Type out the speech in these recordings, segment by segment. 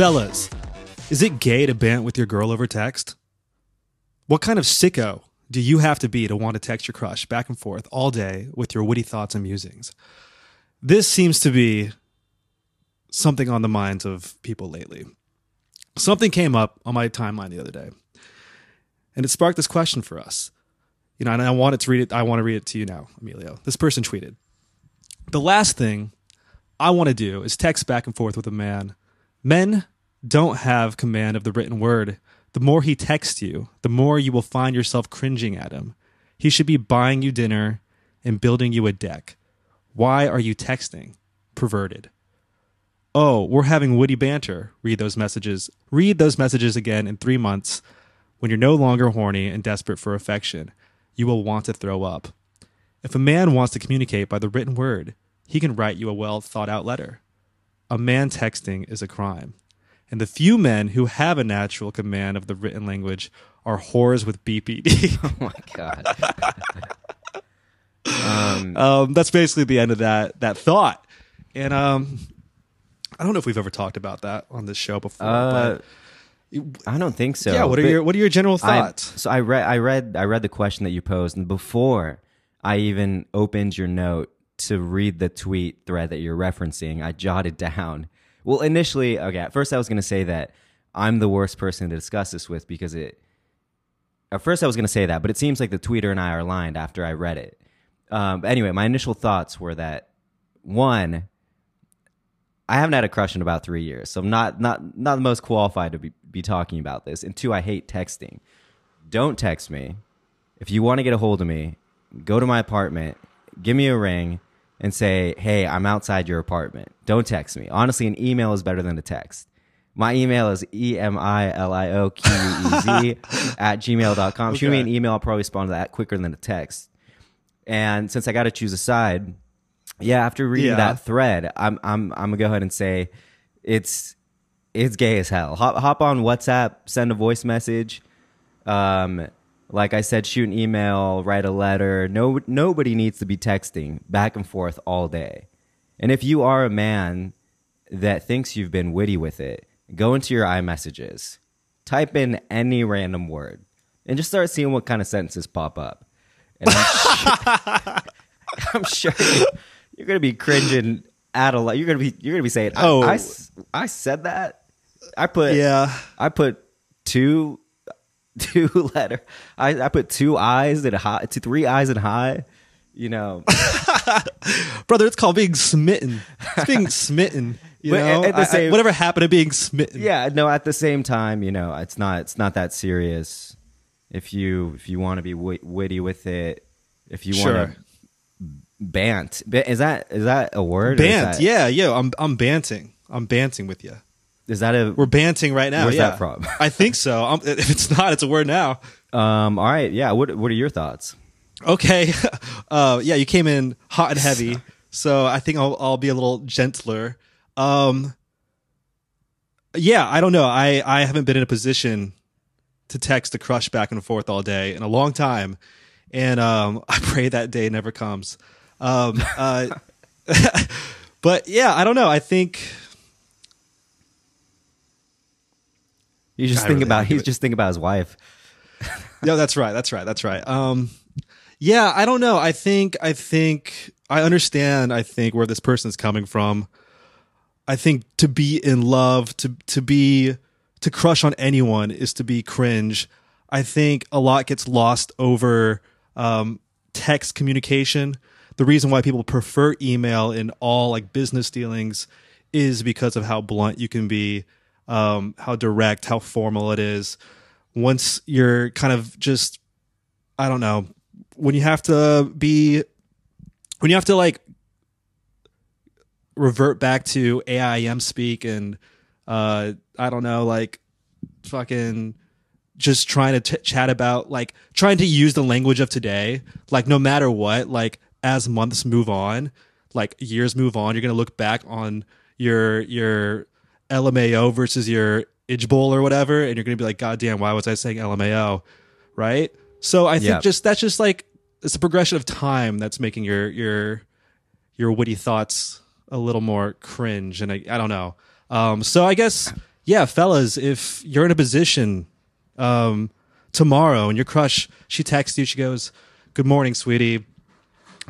Fellas, is it gay to bant with your girl over text? What kind of sicko do you have to be to want to text your crush back and forth all day with your witty thoughts and musings? This seems to be something on the minds of people lately. Something came up on my timeline the other day, and it sparked this question for us. You know, and I wanted to read it. I want to read it to you now, Emilio. This person tweeted The last thing I want to do is text back and forth with a man. Men don't have command of the written word. The more he texts you, the more you will find yourself cringing at him. He should be buying you dinner and building you a deck. Why are you texting? Perverted. Oh, we're having witty banter. Read those messages. Read those messages again in three months when you're no longer horny and desperate for affection. You will want to throw up. If a man wants to communicate by the written word, he can write you a well thought out letter. A man texting is a crime. And the few men who have a natural command of the written language are whores with BPD. Oh my god. um, um, that's basically the end of that that thought. And um, I don't know if we've ever talked about that on this show before. uh, but I don't think so. yeah, what are your what are your general I- thoughts? so I read, I read, I read the question that you posed, and before I even opened your note to read the tweet thread that you're referencing, I jotted down. Well, initially, okay, at first I was going to say that I'm the worst person to discuss this with because it. At first, I was going to say that, but it seems like the tweeter and I are aligned after I read it. Um, anyway, my initial thoughts were that one, I haven't had a crush in about three years, so I'm not not not the most qualified to be, be talking about this. And two, I hate texting. Don't text me. If you want to get a hold of me, go to my apartment, give me a ring, and say, "Hey, I'm outside your apartment." Don't text me. Honestly, an email is better than a text. My email is e m i l i o q u e z at gmail.com. Shoot me an email. I'll probably respond to that quicker than a text. And since I got to choose a side, yeah, after reading Yeah. that thread, I'm I'm I'm gonna go ahead and say it's it's gay as hell. Hop hop on WhatsApp, send a voice message. Um, like I said, shoot an email, write a letter. No, nobody needs to be texting back and forth all day. And if you are a man that thinks you've been witty with it, go into your iMessages, type in any random word, and just start seeing what kind of sentences pop up. And I'm sure, I'm sure you're gonna be cringing at a lot. You're gonna be you're gonna be saying, I, Oh. I said that. I put Yeah. I put two two letter. I, I put two eyes in a high, two three eyes in high. You know, Brother, it's called being smitten. It's being smitten. You But know, at- at the I- I- same- whatever happened to being smitten? yeah. No, at the same time, you know, it's not it's not that serious. If you if you want to be wit- witty with it, if you Sure. want to bant, is that is that a word? Bant, that- yeah, yo, I'm I'm banting. I'm banting with you. Is that a We're banting right now. Where's yeah. that from? I think so. Um if it's not, it's a word now. um? All right, yeah. What what are your thoughts? Okay, uh, yeah, you came in hot and heavy, so I think I'll I'll be a little gentler. Um, yeah, I don't know. I I haven't been in a position to text a crush back and forth all day in a long time, and um, I pray that day never comes. Um, uh, but yeah, I don't know. I think You just I think really about he's just thinking about his wife. no, that's right. That's right. That's right. Um, yeah, I don't know. I think, I think, I understand. I think where this person's coming from. I think to be in love, to to be, to crush on anyone is to be cringe. I think a lot gets lost over um, text communication. The reason why people prefer email in all like business dealings is because of how blunt you can be, um, how direct, how formal it is. Once you're kind of just, I don't know, when you have to be, when you have to like revert back to AIM speak and, uh, I don't know, like fucking just trying to t- chat about like trying to use the language of today like no matter what like as months move on like years move on you're to look back on your your LMAO versus your IJBOL or whatever and you're going to be like god damn why was I saying LMAO right so I think Yeah. just that's just like it's a progression of time that's making your your your witty thoughts a little more cringe, and I, I don't know. Um, so I guess yeah, fellas, if you're in a position um, tomorrow and your crush she texts you, she goes, "Good morning, sweetie.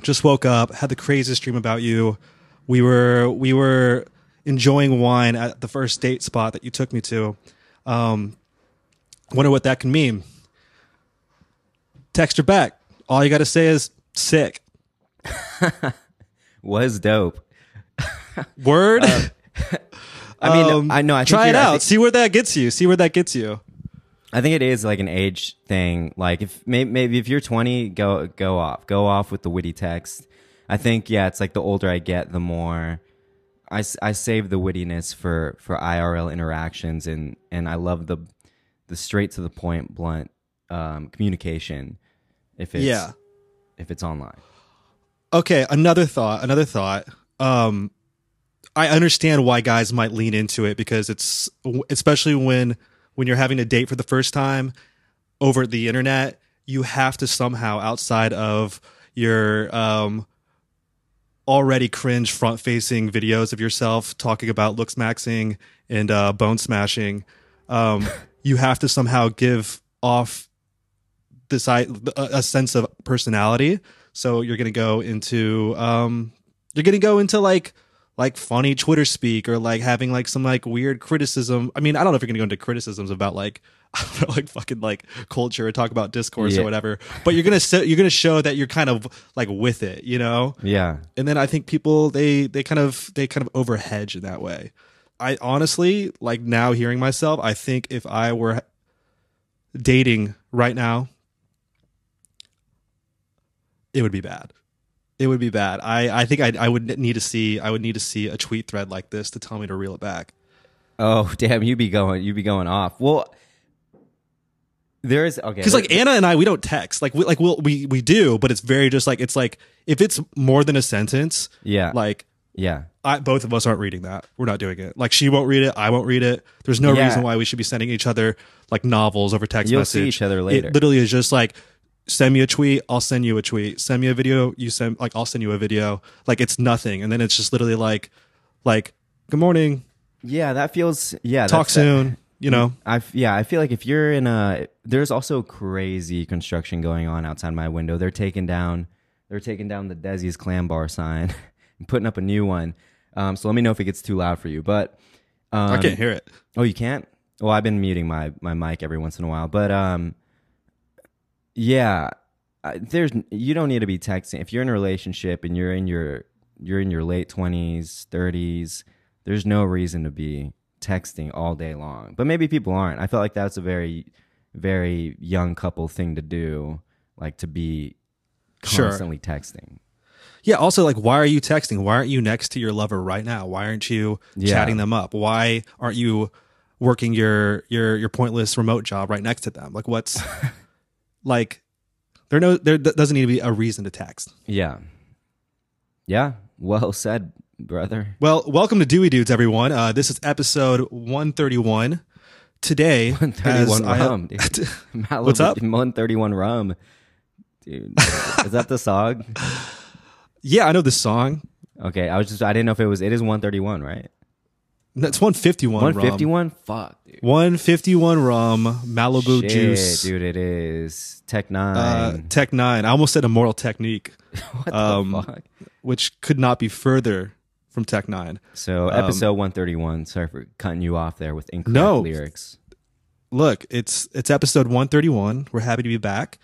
Just woke up, had the craziest dream about you. We were we were enjoying wine at the first date spot that you took me to. Um, wonder what that can mean." Text her back. All you got to say is sick. Was dope. Word. I mean, Um, I know. I try it out. think- See where that gets you. See where that gets you. I think it is like an age thing. Like if maybe, maybe if you're 20, go go off, go off with the witty text. I think yeah, it's like the older I get, the more I, I save the wittiness for for IRL interactions, and and I love the the straight to the point, blunt um, communication. If it's Yeah. if it's online, Okay, another thought. Another thought. Um, I understand why guys might lean into it because it's especially when when you're having a date for the first time over the internet, you have to somehow outside of your um already cringe front facing videos of yourself talking about looks maxing and uh, bone smashing, um, you have to somehow give off this I, a, sense of personality. So you're gonna go into um, you're gonna go into like like funny Twitter speak or like having like some like weird criticism. I mean, I don't know if you're gonna go into criticisms about like I don't know, like fucking like culture or talk about discourse Yeah. or whatever. But you're gonna you're gonna show that you're kind of like with it, you know yeah, and then I think people they they kind of they kind of overhedge in that way. I honestly like now hearing myself. I think if I were dating right now, it would be bad. It would be bad. I I think I I would need to see I would need to see a tweet thread like this to tell me to reel it back. Oh damn, you be going, you be going off. Well, there is okay Because like Anna and I, we don't text. Like we like we'll, we we do, but it's very just like it's like if it's more than a sentence, yeah, like yeah, I, both of us aren't reading that. We're not doing it. Like she won't read it. I won't read it. There's no Yeah. reason why we should be sending each other like novels over text You'll message. see each other later. It literally is just like send me a tweet. I'll send you a tweet. Send me a video. You send like I'll send you a video. Like it's nothing. And then it's just literally like like good morning. yeah. That feels yeah. Talk that's- soon. You know. I yeah, I feel like if you're in a there's also crazy construction going on outside my window. They're taking down they're taking down the Desi's clam bar sign and putting up a new one. Um, so let me know if it gets too loud for you. But um, I can't hear it. Oh, you can't? Well, I've been muting my my mic every once in a while, but um, yeah, there's you don't need to be texting if you're in a relationship and you're in your you're in your late twenties, thirties. There's no reason to be texting all day long. But maybe people aren't. I felt like that's a very very young couple thing to do, like to be Sure. constantly texting. Yeah. Also, like, why are you texting? Why aren't you next to your lover right now? Why aren't you Yeah. chatting them up? Why aren't you working your your your pointless remote job right next to them? Like, what's like? There no there doesn't need to be a reason to text. Yeah, yeah. Well said, brother. Well, welcome to Dewy Dudes, everyone. Uh, this is episode one thirty one. Today, One thirty one as I- rum, dude. Malibu What's up? One thirty one rum, dude. Is that the song? yeah, I know the song. Okay, I was just I didn't know if it was. It is one thirty one, right? That's one fifty one. One fifty one. Fuck, dude. One fifty one rum Malibu Shit, juice. dude. It is Tech Uh, Nine. Tech N9ne. I almost said Immortal Technique, what the um, fuck? which could not be further from Tech Nine. So um, episode thirty one. Sorry for cutting you off there with incorrect No. lyrics. Look, it's it's episode one thirty one. We're happy to be back.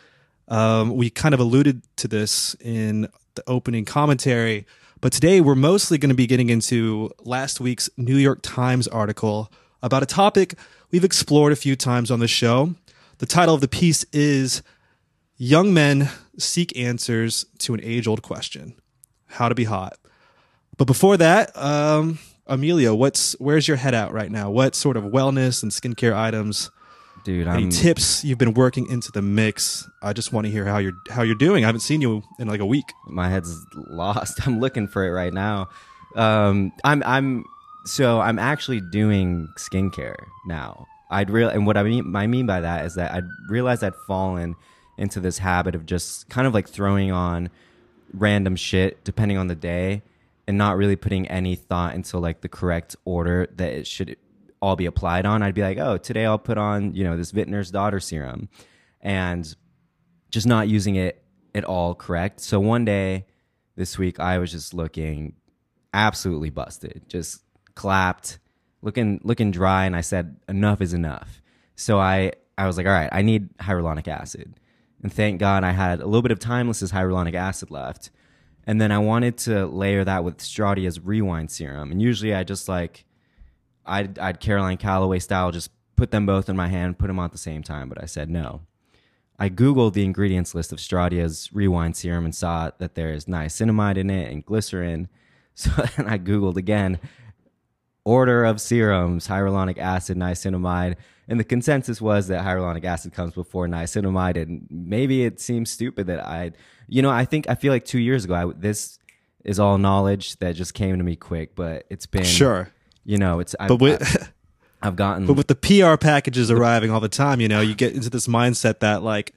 Um, we kind of alluded to this in the opening commentary, but today we're mostly going to be getting into last week's New York Times article about a topic we've explored a few times on the show. The title of the piece is Young Men Seek Answers to an Age Old Question How to Be Hot. But before that, um, Emilio, what's where's your head out right now? What sort of wellness and skincare items, Dude, any I'm tips you've been working into the mix? I just want to hear how you're how you're doing. I haven't seen you in like a week. my head's lost. I'm looking for it right now. Um, I'm I'm so I'm actually doing skincare now. I'd real and what I mean I mean by that is that I realized I'd fallen into this habit of just kind of like throwing on random shit depending on the day, and not really putting any thought into like the correct order that it should all be applied on. I'd be like, oh, today I'll put on, you know, this vintner's daughter serum and just not using it at all correct. So one day this week, I was just looking absolutely busted, just clapped, looking, looking dry. And I said, enough is enough. So I, I was like, all right, I need hyaluronic acid. And thank God I had a little bit of timeless's hyaluronic acid left. And then I wanted to layer that with Stratia's rewind serum. And usually I just like, I'd, I'd Caroline Calloway style, just put them both in my hand, put them on at the same time. But I said no. I Googled the ingredients list of Stratia's rewind serum and saw that there's niacinamide in it and glycerin. So then I Googled again order of serums, hyaluronic acid, niacinamide. And the consensus was that hyaluronic acid comes before niacinamide. And maybe it seems stupid that I, you know, I think, I feel like two years ago, I, this is all knowledge that just came to me quick, but it's been, Sure. You know, it's, I've, But with I've gotten, but with the PR packages arriving all the time, you know, you get into this mindset that like,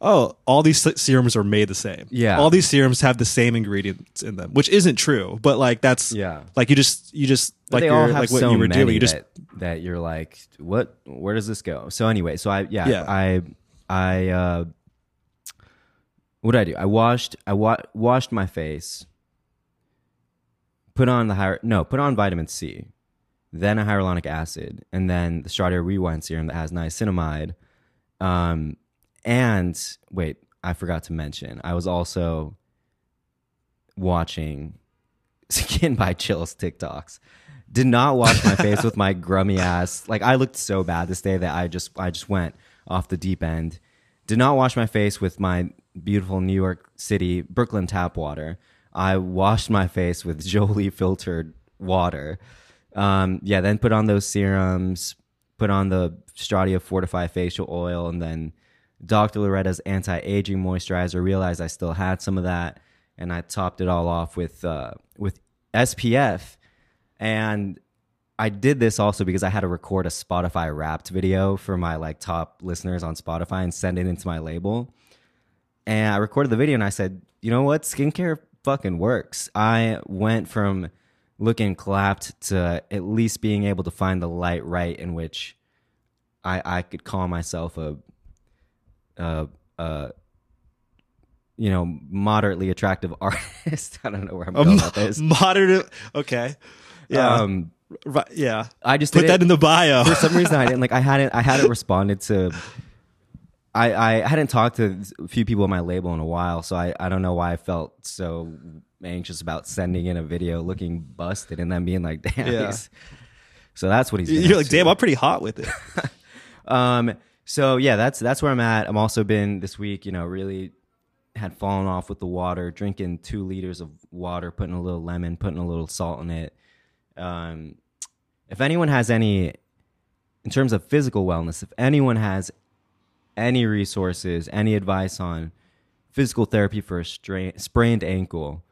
oh, all these serums are made the same. Yeah. all these serums have the same ingredients in them, which isn't true. But like that's Yeah. like you just you just But like they you're, all have like what so you were doing. You just that, that you're like, what? Where does this go? So anyway, so I yeah, Yeah. I I uh, what did I do? I washed I wa- washed my face, put on the hy- no, put on vitamin C, then a hyaluronic acid, and then the Stratia Rewind serum that has niacinamide. Um, and wait, I forgot to mention, I was also watching Skin by Chills TikToks. Did not wash my face with my grummy ass. Like I looked so bad this day that I just I just went off the deep end. Did not wash my face with my beautiful New York City Brooklyn tap water. I washed my face with Jolie filtered water. Um, yeah, then put on those serums, put on the Stratia Fortify facial oil, and then Dr. Loretta's anti-aging moisturizer. Realized I still had some of that, and I topped it all off with uh, with SPF. And I did this also because I had to record a Spotify Wrapped video for my like top listeners on Spotify and send it into my label. And I recorded the video and I said, you know what? Skincare fucking works. I went from looking clapped to at least being able to find the light right in which I I could call myself a a you know moderately attractive artist. I don't know where I'm going with this. modern. Okay, yeah, Um, right, yeah. I just Put that in the bio. for some reason I didn't like I hadn't I hadn't responded to I, I hadn't talked to a few people on my label in a while, so I, I don't know why I felt so anxious about sending in a video looking busted and then being like, damn. Yeah. So that's what he's. You're like, to. damn, I'm pretty hot with it. Um. So yeah, that's that's where I'm at. I'm also been this week. You know, really had fallen off with the water, drinking two liters of water, putting a little lemon, putting a little salt in it. Um, if anyone has any, in terms of physical wellness, if anyone has any resources, any advice on physical therapy for a strain, sprained ankle,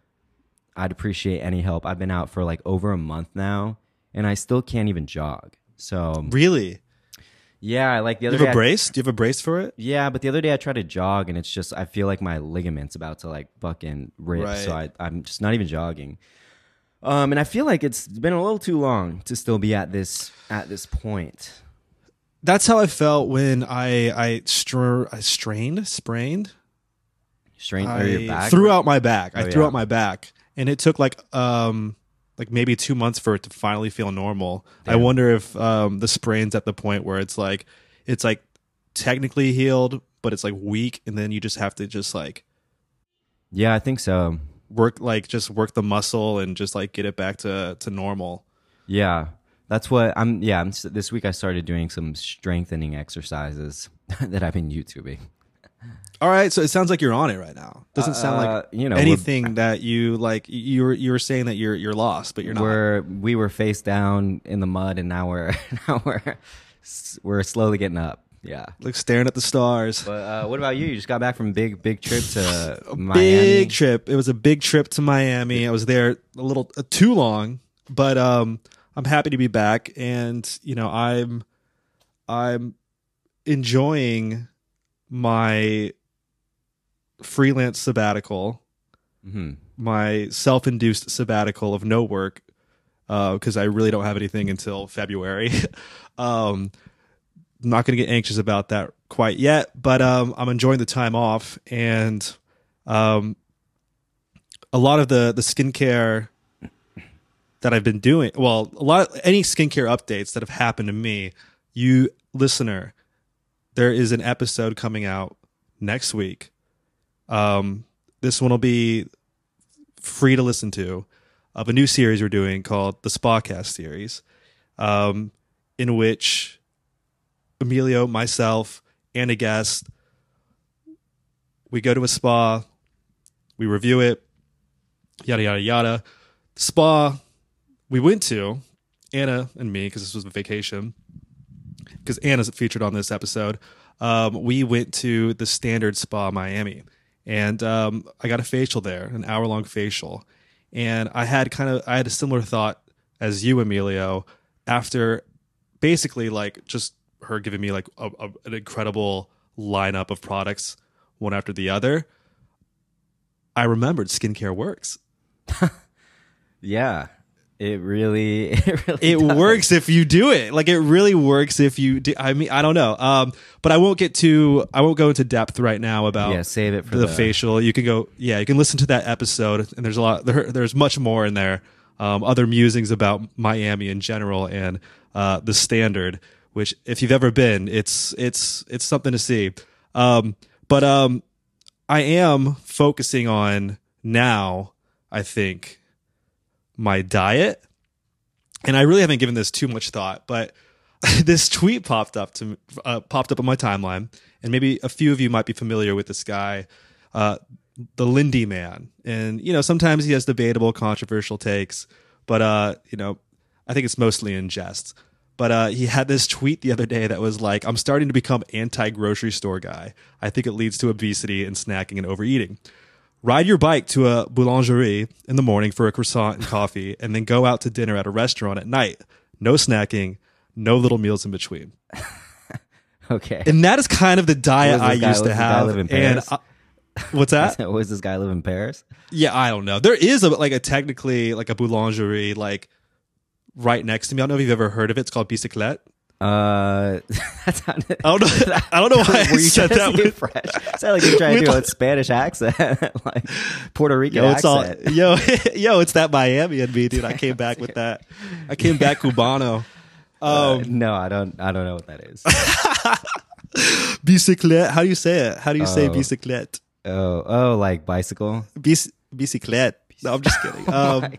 I'd appreciate any help. I've been out for like over a month now, and I still can't even jog. So really? yeah, like the other. You have day. a I- brace? Do you have a brace for it? yeah, but the other day I tried to jog and it's just I feel like my ligaments about to like fucking rip. So I, I'm just not even jogging. Um, and I feel like it's been a little too long to still be at this at this point. That's how I felt when I I, str- I strained, sprained. strained or I your back. threw out my back. I Oh, threw yeah. out my back, and it took like um like maybe two months for it to finally feel normal. I wonder if um the sprain's at the point where it's like it's like technically healed, but it's like weak, and then you just have to just like Yeah, I think so. work like just work the muscle and just like get it back to to normal. Yeah, that's what I'm. Yeah, I'm, this week I started doing some strengthening exercises that I've been YouTubing. All right, so it sounds like you're on it right now. Doesn't sound Uh, like you know, anything that you like. You were you were saying that you're you're lost, but you're not. We're we were face down in the mud, and now we're now we're we're slowly getting up. Yeah. like staring at the stars. But uh, what about you? You just got back from a big big trip to Miami. Big trip. It was a big trip to Miami. I was there a little uh, too long, but um, I'm happy to be back, and you know I'm I'm enjoying my freelance sabbatical Mhm. my self-induced sabbatical of no work because I really don't have anything until February. um, not going to get anxious about that quite yet, but um, I'm enjoying the time off and um, a lot of the the skincare that I've been doing. Well, a lot of any skincare updates that have happened to me. You listener, there is an episode coming out next week. Um, this one will be free to listen to of a new series we're doing called the Spacast series, um, in which Emilio, myself, and a guest we go to a spa, we review it, yada yada yada. The spa we went to, Anna and me, because this was a vacation, because Anna's featured on this episode. Um, we went to the Standard Spa Miami, and um, I got a facial there, an hour long facial, and I had kind of I had a similar thought as you, Emilio, after basically like just her giving me like a, a, an incredible lineup of products one after the other. I remembered skincare works. Yeah. It really, it really It does. works if you do it. Like it really works if you do. I mean, I don't know. Um, but I won't get to. I won't go into depth right now about Yeah, save it for the, the, facial. You can go. Yeah, you can listen to that episode, and there's a lot. There, there's much more in there. Um, other musings about Miami in general and uh, the standard. Which, if you've ever been, it's it's it's something to see. Um, but um, I am focusing on now. I think my diet and I really haven't given this too much thought, but this tweet popped up to uh, popped up on my timeline, and maybe a few of you might be familiar with this guy, uh, the Lindy Man, and you know sometimes he has debatable, controversial takes, but uh, you know I think it's mostly in jest. But uh, he had this tweet the other day that was like, "I'm starting to become anti grocery store guy. I think it leads to obesity and snacking and overeating." Ride your bike to a boulangerie in the morning for a croissant and coffee, and then go out to dinner at a restaurant at night. No snacking, no little meals in between. Okay. And that is kind of the diet I guy- used to have. live in and Paris? I- what's that? was this guy live in Paris? yeah, I don't know. There is a like a technically like a boulangerie like right next to me. I don't know if you've ever heard of it. It's called Bicyclette. Uh, that sounded. I don't know. I don't know why I Were you said that. With, fresh? Sound like you're trying to do a Spanish accent, like Puerto Rican yo, it's all accent. yo, yo. It's that Miami in me, dude. I came back with that. I came back Cubano. Uh, Um, no, I don't. I don't know what that is. bicyclette. How do you say it? How do you say Oh. bicyclette? oh, oh, like bicycle. Bic- bicyclette. No, I'm just kidding. Um,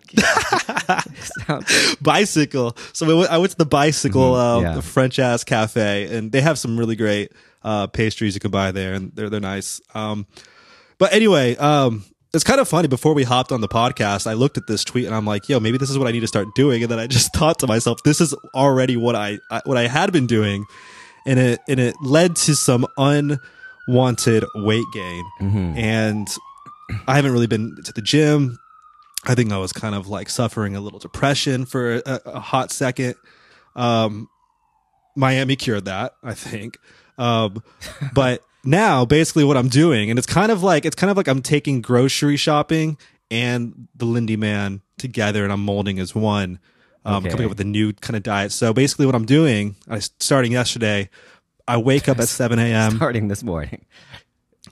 bicycle. So we went, I went to the bicycle, Mhm, uh, yeah. the French ass cafe, and they have some really great uh, pastries you can buy there, and they're they're nice. Um, but anyway, um, it's kind of funny. Before we hopped on the podcast, I looked at this tweet and I'm like, "Yo, maybe this is what I need to start doing." And then I just thought to myself, "This is already what I, I what I had been doing," and it and it led to some unwanted weight gain, Mhm. and I haven't really been to the gym. I think I was kind of like suffering a little depression for a, a hot second. Um, Miami cured that, I think. Um, but now basically what I'm doing, and it's kind of like it's kind of like I'm taking grocery shopping and the Lindy Man together, and I'm molding as one. Um, Okay. coming up with a new kind of diet. So basically, what I'm doing, I starting yesterday, I wake up at 7 a.m. starting this morning.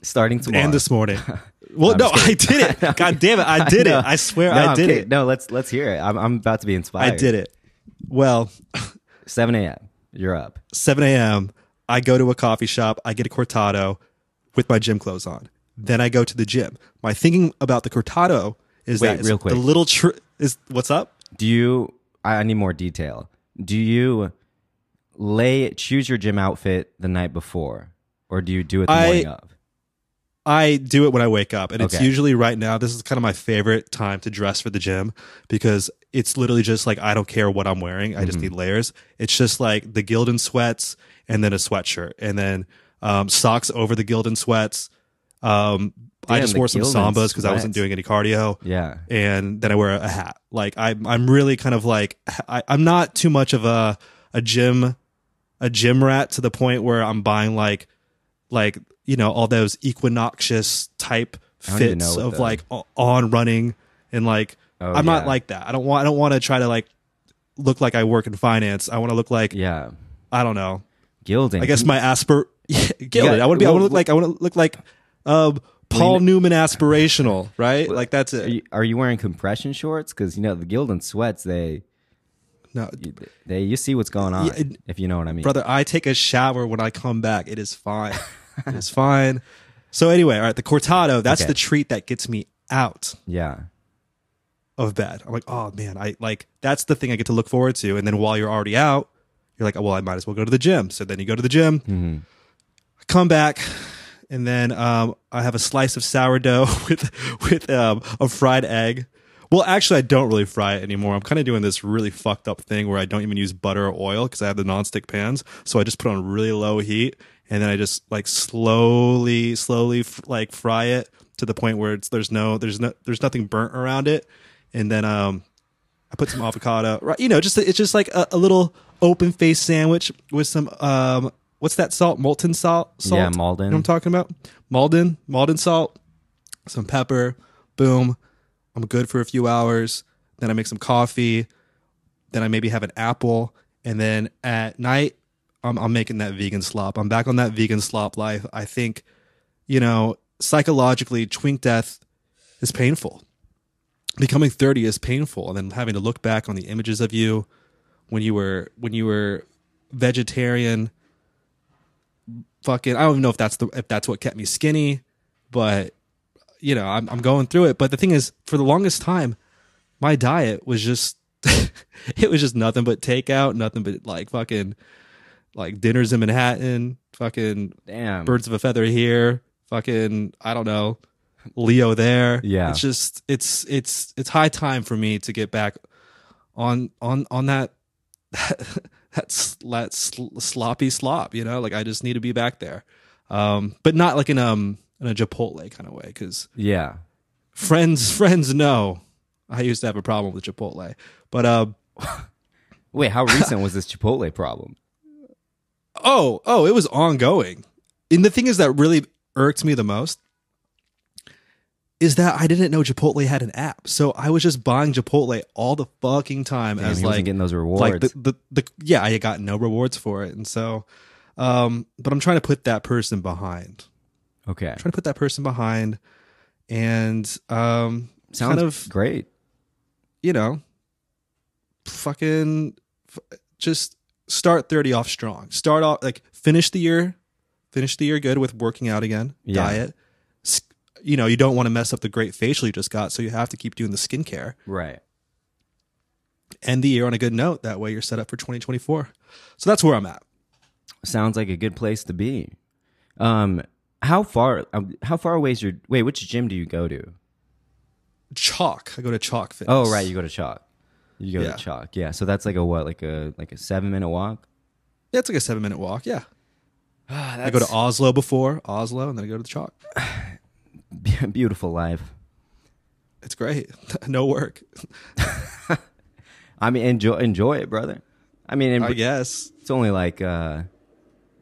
Starting tomorrow. and this morning. Well, no, I did it. God damn it, I did it. I swear, No, I did it. No, let's let's hear it. I'm I'm about to be inspired. I did it. Well, 7 a.m. You're up. 7 a.m. I go to a coffee shop. I get a cortado with my gym clothes on. Then I go to the gym. My thinking about the cortado is Wait, that real quick. the little tr- is what's up. Do you? I I need more detail. Do you lay choose your gym outfit the night before, or do you do it the I- morning of? I do it when I wake up, and it's usually right now. This is kind of my favorite time to dress for the gym because it's literally just like I don't care what I'm wearing. I just Mm-hmm. need layers. It's just like the Gildan sweats and then a sweatshirt and then um, socks over the Gildan sweats. Um, I just wore some Gildan sambas because I wasn't doing any cardio. Yeah. and then I wear a hat. Like I'm, I'm really kind of like I, I'm not too much of a a gym a gym rat to the point where I'm buying like like you know all those equinoxious type I don't even fits of the- like on running and like Oh, I'm not like that. I don't want I don't want to try to like look like I work in finance. I want to look like Yeah, I don't know. gilding. I guess my aspir yeah, gilded. Yeah, I want to be. I want to look like. I want to look like um, Paul Newman aspirational, right? Like that's Are it. you, are you wearing compression shorts? Because you know the Gildan sweats. They No, they you see what's going on. Yeah, if you know what I mean. brother, I take a shower when I come back. It is fine. it is fine. So anyway, all right, the cortado. That's Okay. the treat that gets me out Yeah. of bed. I'm like, oh man, I like that's the thing I get to look forward to. And then while you're already out, you're like, oh, well, I might as well go to the gym. So then you go to the gym, Mm-hmm. Come back, and then um, I have a slice of sourdough with with um, a fried egg. Well, actually, I don't really fry it anymore. I'm kind of doing this really fucked up thing where I don't even use butter or oil because I have the nonstick pans. So I just put on really low heat, and then I just like slowly, slowly f- like fry it to the point where it's there's no there's no there's nothing burnt around it, and then um I put some avocado, right? You know, just it's just like a, a little open face sandwich with some um, what's that salt? Molten salt. salt? Yeah, Maldon. You know I'm talking about? Maldon, Maldon salt, some pepper. Boom, I'm good for a few hours. Then I make some coffee. Then I maybe have an apple, and then at night I'm, I'm making that vegan slop. I'm back on that vegan slop life. I think, you know, psychologically, twink death is painful becoming 30 is painful and then having to look back on the images of you when you were when you were vegetarian fucking i don't even know if that's the if that's what kept me skinny but you know i'm, I'm going through it but the thing is for the longest time my diet was just it was just nothing but takeout nothing but like fucking like dinners in manhattan fucking Damn. birds of a feather here fucking i don't know leo there Yeah. it's just it's it's it's high time for me to get back on on on that that's that sl- sloppy slop you know like i just need to be back there um but not like in um in a chipotle kind of way because Yeah. friends friends know i used to have a problem with chipotle but um Wait, how recent was this Chipotle problem? Oh, oh, it was ongoing. And the thing is that really irked me the most is that I didn't know Chipotle had an app. So I was just buying Chipotle all the fucking time Damn, as he like wasn't getting those rewards. like the, the the yeah, I got no rewards for it. And so um but I'm trying to put that person behind. okay. I'm trying to put that person behind and um Sounds kind of great. you know, fucking just start 30 off strong. Start off like finish the year, finish the year good with working out again, Yeah. diet. You know, you don't want to mess up the great facial you just got, so you have to keep doing the skincare. Right. End the year on a good note. That way you're set up for 2024. So that's where I'm at. Sounds like a good place to be. Um, how far? um, How far away is your? Wait, which gym do you go to? Chalk. I go to Chalk Fitness. Oh, right, you go to Chalk. You go Yeah. to Chalk. Yeah. So that's like a what? Like a like a seven minute walk. Yeah, it's like a seven minute walk. Yeah. I I go to Oslo before, Oslo, and then I go to the Chalk. beautiful life. It's great. no work. I mean, enjoy enjoy it, brother. I mean, in, I guess. it's only like uh,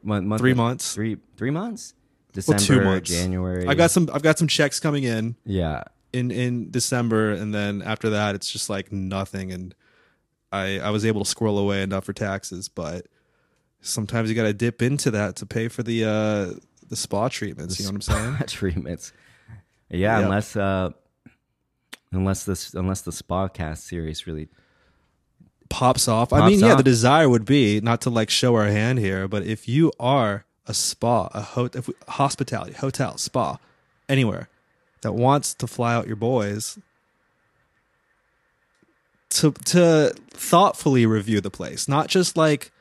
month, month Three months. Three three months. Well, December, two months. January. I got some I've got some checks coming in. yeah. In in December, and then after that, it's just like nothing. And I I was able to squirrel away enough for taxes, but sometimes you got to dip into that to pay for the uh the spa treatments. you know what I'm saying? treatments. Yeah, Yep. unless uh, unless this unless the spa cast series really Pops off. I Pops mean, yeah, off. the desire would be not to like show our hand here, but if you are a spa, a ho- we, hospitality, hotel, spa, anywhere that wants to fly out your boys to to thoughtfully review the place, not just like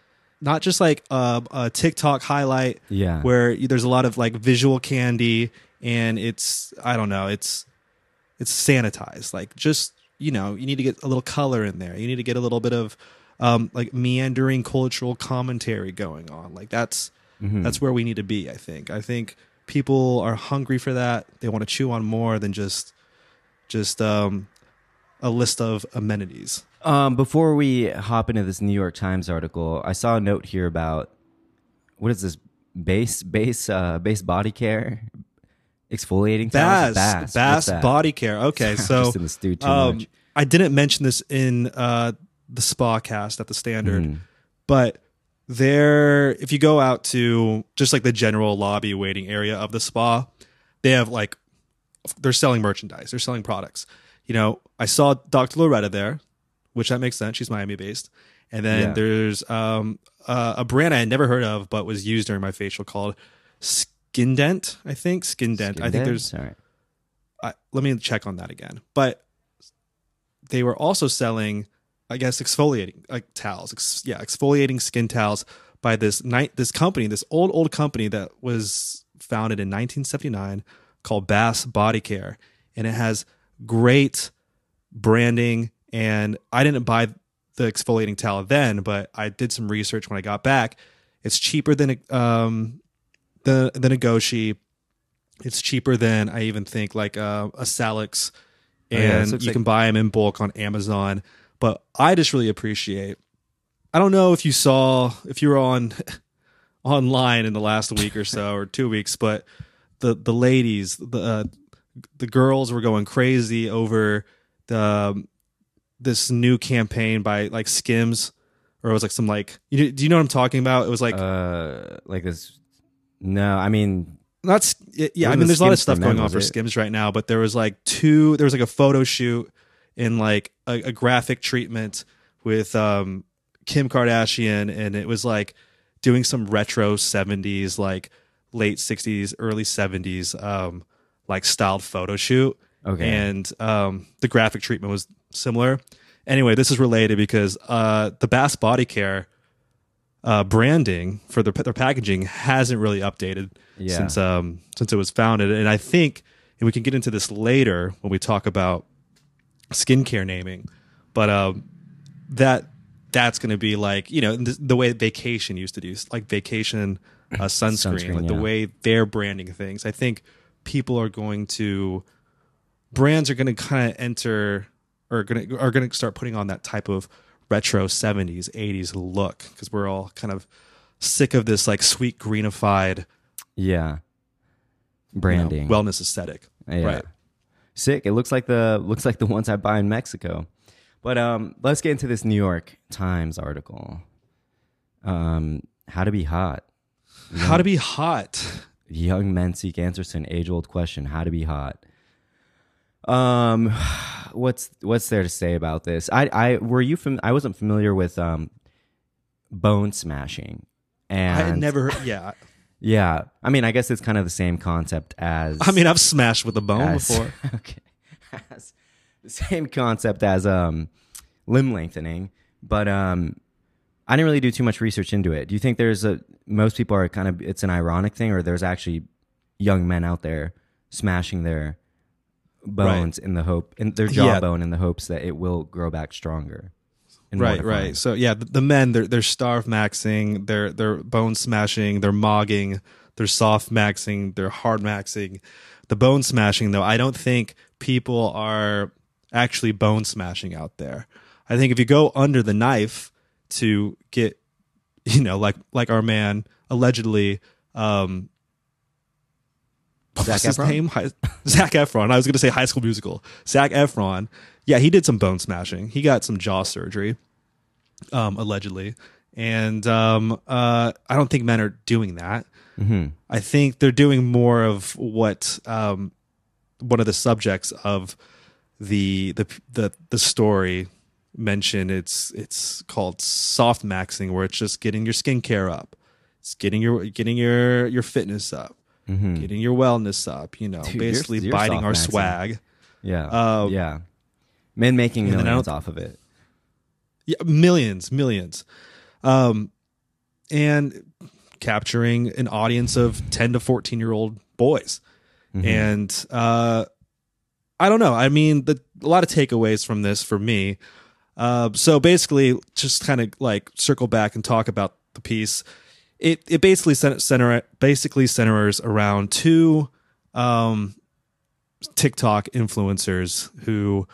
not just like a, a TikTok highlight Yeah. where there's a lot of like visual candy and it's I don't know, it's it's sanitized. Like just you know, you need to get a little color in there. You need to get a little bit of um, like meandering cultural commentary going on. Like that's that's where we need to be. I think. I think people are hungry for that. They want to chew on more than just just um, a list of amenities. Um, before we hop into this New York Times article, I saw a note here about what is this base base uh, base body care, Exfoliating? Bass, Bass. Bass? Body Care. Okay, so just in the stew too um. I didn't mention this in uh, the spa cast at the standard, Mm. but there, if you go out to just like the general lobby waiting area of the spa, they have like they're selling merchandise, they're selling products. You know, I saw Dr. Loretta there, which that makes sense. She's Miami based. And then Yeah. there's um, uh, a brand I had never heard of, but was used during my facial called Skin Dent. I think Skin Dent. I think there's All right. I, let me check on that again. But they were also selling, I guess, exfoliating like towels. Ex, yeah, exfoliating skin towels by this night this company, this old old company that was founded in 1979 called Bass Body Care, and it has great branding. And I didn't buy the exfoliating towel then, but I did some research when I got back. It's cheaper than um the than a Goshi. It's cheaper than I even think like uh, a Salux, Oh, yeah, and you like- can buy them in bulk on Amazon. But I just really appreciate. I don't know if you saw if you were on online in the last week or so or two weeks, but the the ladies the uh, the girls were going crazy over the um, this new campaign by like Skims or it was like some like you do you know what I'm talking about? It was like uh, like this. No, I mean, not s- y- yeah. I mean, the there's a lot of stuff going on for it? Skims right now, but there was like two. There was like a photo shoot in like a, a graphic treatment with um Kim Kardashian, and it was like doing some retro '70s, like late '60s, early '70s, um, like styled photo shoot. Okay. and um, the graphic treatment was similar. Anyway, this is related because uh, the Bass Body Care uh, branding for their their packaging hasn't really updated Yeah. since um, since it was founded, and I think, and we can get into this later when we talk about skincare naming, but um, that that's going to be like you know the, the way vacation used to do like vacation uh, sunscreen, Sunscreen, like yeah. the way they're branding things. I think people are going to brands are going to kind of enter or going to are going to start putting on that type of retro 70s 80s look because we're all kind of sick of this like sweet greenified yeah. you know, Branding. wellness aesthetic Yeah. right Sick. It looks like the looks like the ones I buy in Mexico. But um, let's get into this New York Times article. Um, how to be hot. how to be hot Young men seek answers to an age old question: How to be hot. Um, what's what's there to say about this? I I were you from? I wasn't familiar with um, bone smashing. And i had never heard yeah yeah, I mean, I guess it's kind of the same concept as i mean i've smashed with a bone as- before okay, as the same concept as um, limb lengthening, but um, I didn't really do too much research into it. Do you think there's a most people are kind of it's an ironic thing, or there's actually young men out there smashing their bones in the hope in their Yeah. jawbone in the hopes that it will grow back stronger? Right defined? right so yeah the, the men they're they're starve maxing they're they're bone smashing they're mogging they're soft maxing they're hard maxing the bone smashing though i don't think people are actually bone smashing out there i think if you go under the knife to get you know like like our man allegedly um Zac what's his Efron? name? Hi- Zac Efron. I was going to say High School Musical. Zac Efron. Yeah, he did some bone smashing. He got some jaw surgery, um, allegedly, and um, uh, I don't think men are doing that. Mhm. I think they're doing more of what um, one of the subjects of the the the the story mentioned. It's it's called soft maxing, where it's just getting your skincare up. It's getting your getting your your fitness up, getting your wellness up. You know, Mm-hmm. Dude, you're- basically you're biting our maxing. swag. Yeah, Uh, yeah. Men making and millions off of it. Yeah, millions, millions, um, and capturing an audience of ten to fourteen year old boys. And uh, I don't know. I mean, the, a lot of takeaways from this for me. Uh, so basically, just kind of like circle back and talk about the piece. It it basically center, center basically centers around two um, TikTok influencers who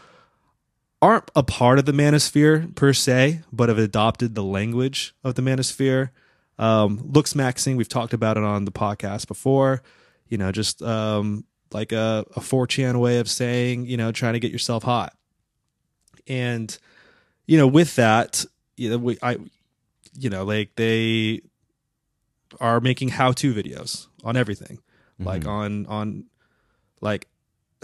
aren't a part of the manosphere per se, but have adopted the language of the manosphere. Um, looks maxing, we've talked about it on the podcast before. You know, just um, like a, a 4chan way of saying, you know, trying to get yourself hot. And, you know, with that, you know, we, I, you know, like they are making how to videos on everything, like Mhm. on, on like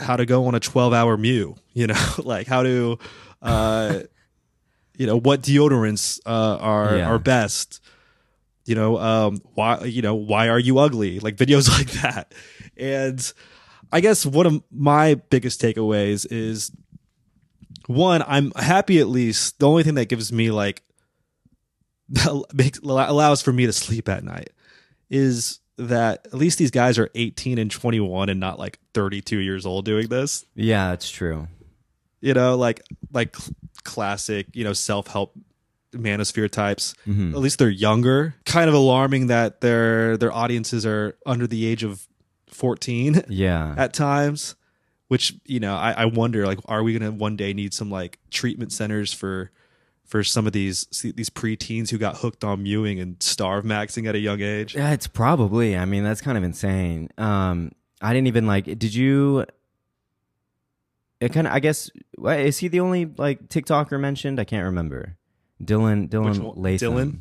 how to go on a 12 hour mew, you know, like how to, uh, you know, what deodorants, uh, are, Yeah. are best, you know, um, why, you know, why are you ugly? Like videos like that. And I guess one of my biggest takeaways is one, I'm happy at least. The only thing that gives me like that makes allows for me to sleep at night is that at least these guys are 18 and 21 and not like 32 years old doing this. Yeah, it's true. You know, like like classic, you know, self-help manosphere types. Mhm. At least they're younger. Kind of alarming that their their audiences are under the age of 14 Yeah. at times which you know I, I wonder like are we gonna one day need some like treatment centers for for some of these these preteens who got hooked on mewing and starve maxing at a young age Yeah, it's probably. I mean, that's kind of insane. Um, I didn't even like. Did you? It kind of. I guess. is he the only like TikToker mentioned? I can't remember. Dylan. Dylan Latham. Dylan?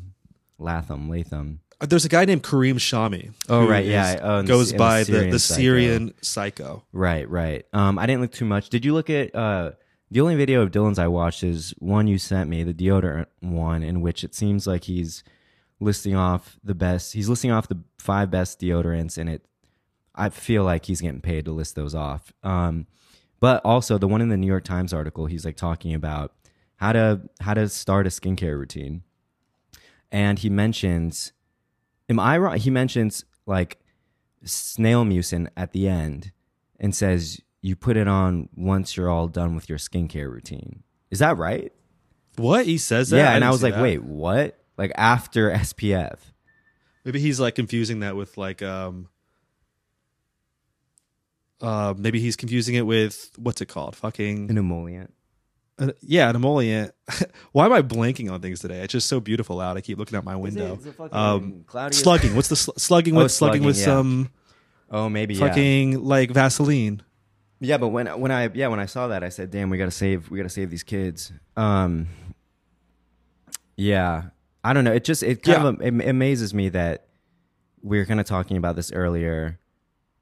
Latham. Latham. Uh, there's a guy named Kareem Shami Oh, right, yeah, is- oh, goes the- the by the, Syrian the psycho. Syrian psycho Right. Right. Um, I didn't look too much. Did you look at? Uh, the only video of Dylan's I watched is one you sent me, the deodorant one, in which it seems like he's listing off the best. He's listing off the five best deodorants, and it. I feel like he's getting paid to list those off. Um, but also the one in the New York Times article, he's like talking about how to how to start a skincare routine, and he mentions, am I wrong? He mentions like snail mucin at the end, and says you put it on once you're all done with your skincare routine. Is that right? what he says that yeah, and I was like, that. wait, what? Like after SPF? maybe he's like confusing that with like um uh, maybe he's confusing it with what's it called? Fucking An emollient. Uh, yeah, an emollient. Why am I blanking on things today? It's just so beautiful out. I keep looking out my window. Is it fucking Um, slugging. What's the sl- slugging with Oh, slugging, with yeah. some Oh, maybe yeah. fucking like Vaseline? Yeah, but when when I yeah when I saw that I said, "Damn, we gotta save we gotta save these kids." Um, yeah, I don't know. It just it kind Yeah. of am- amazes me that we were kind of talking about this earlier.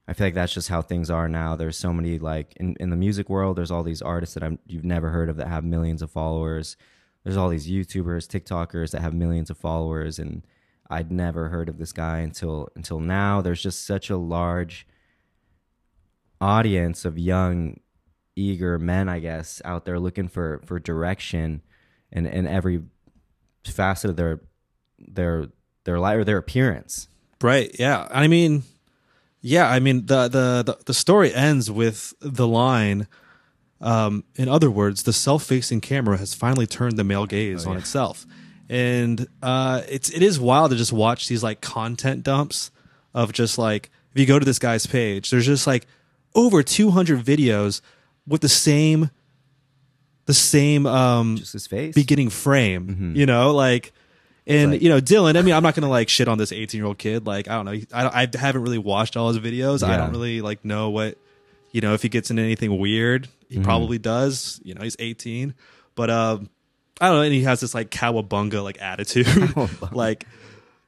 I feel like that's just how things are now. There's so many like in, in the music world. There's all these artists that I'm, you've never heard of that have millions of followers. There's all these YouTubers, TikTokers that have millions of followers, and I'd never heard of this guy until until now. There's just such a large audience of young, eager men, I guess, out there looking for for direction in in every facet of their their their life or their appearance. Right. Yeah. I mean, yeah. I mean, the the the, the story ends with the line. Um, in other words, the self-facing camera has finally turned the male gaze on itself, and uh, it's it is wild to just watch these like content dumps of just like if you go to this guy's page, there's just like over 200 videos with the same the same um Just his face. beginning frame, you know, like, and like- you know, Dylan. I mean, I'm not gonna like shit on this 18 year old kid. Like, I don't know. I, don't- I haven't really watched all his videos. I don't really like know what, you know, if he gets into anything weird. He Mm-hmm. probably does. You know, he's 18, but um, I don't know. And he has this like cowabunga like attitude. like,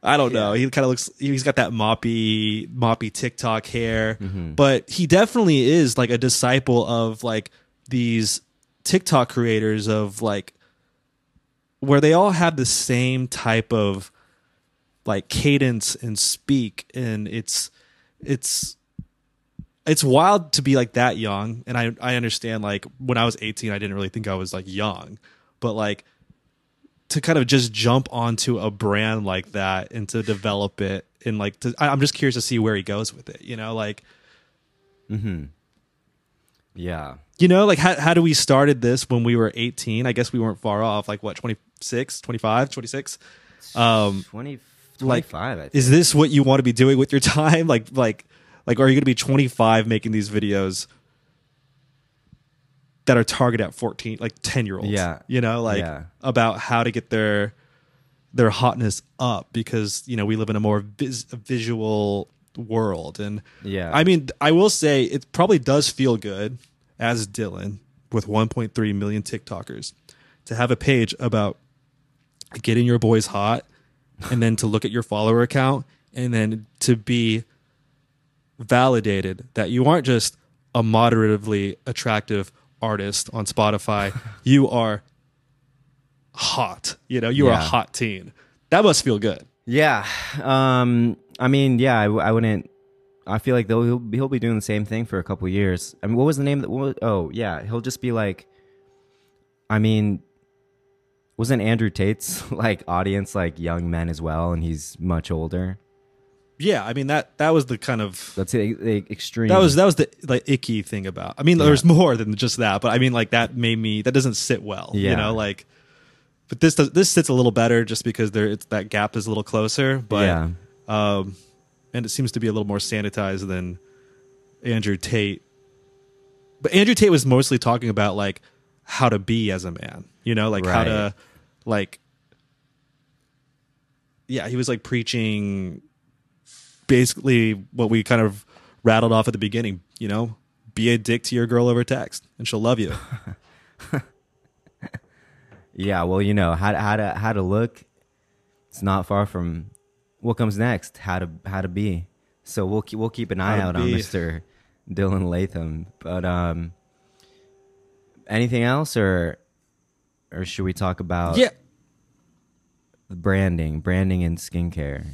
I don't know. He kind of looks. He's got that moppy, moppy TikTok hair, Mm-hmm. but he definitely is like a disciple of like these TikTok creators of like where they all have the same type of like cadence and speak and it's it's it's wild to be like that young and i i understand like when i was 18 i didn't really think i was like young but like to kind of just jump onto a brand like that and to develop it and like to, I- i'm just curious to see where he goes with it you know like yeah. you know like how, how do we started this when we were 18 i guess we weren't far off like what 26 25 26 um 20, like 25, I think. is this what you want to be doing with your time like like like are you going to be 25 making these videos that are targeted at 14 like 10 year olds Yeah. you know like Yeah. about how to get their their hotness up because you know we live in a more vis- visual world. And Yeah. I mean, I will say it probably does feel good as Dylan with 1.3 million TikTokers to have a page about getting your boys hot and then to look at your follower account and then to be validated that you aren't just a moderately attractive artist on Spotify. you are hot. You know, you are a hot teen. That must feel good. Yeah. Um. I mean, yeah. I wouldn't. I feel like he'll be, he'll be doing the same thing for a couple years. I mean, what was the name? That, was, oh, yeah. He'll just be like. I mean, wasn't Andrew Tate's like audience like young men as well, and he's much older. Yeah, I mean that that was the kind of That's the, the extreme. that was that was the like icky thing about. I mean, there's more than just that, but I mean, like that made me that doesn't sit well. You know, like, but this does, this sits a little better just because there it's that gap is a little closer. But Yeah. um, and it seems to be a little more sanitized than Andrew Tate. But Andrew Tate was mostly talking about like how to be as a man. You know, like how to like. Yeah, he was like preaching basically what we kind of rattled off at the beginning, you know, be a dick to your girl over text and she'll love you. Yeah, well, you know how to, how to how to look. It's not far from what comes next. How to how to be. So we'll keep, we'll keep an eye out on. Mister Dylan Latham. But um, anything else, or or should we talk about yeah. branding, branding and skincare?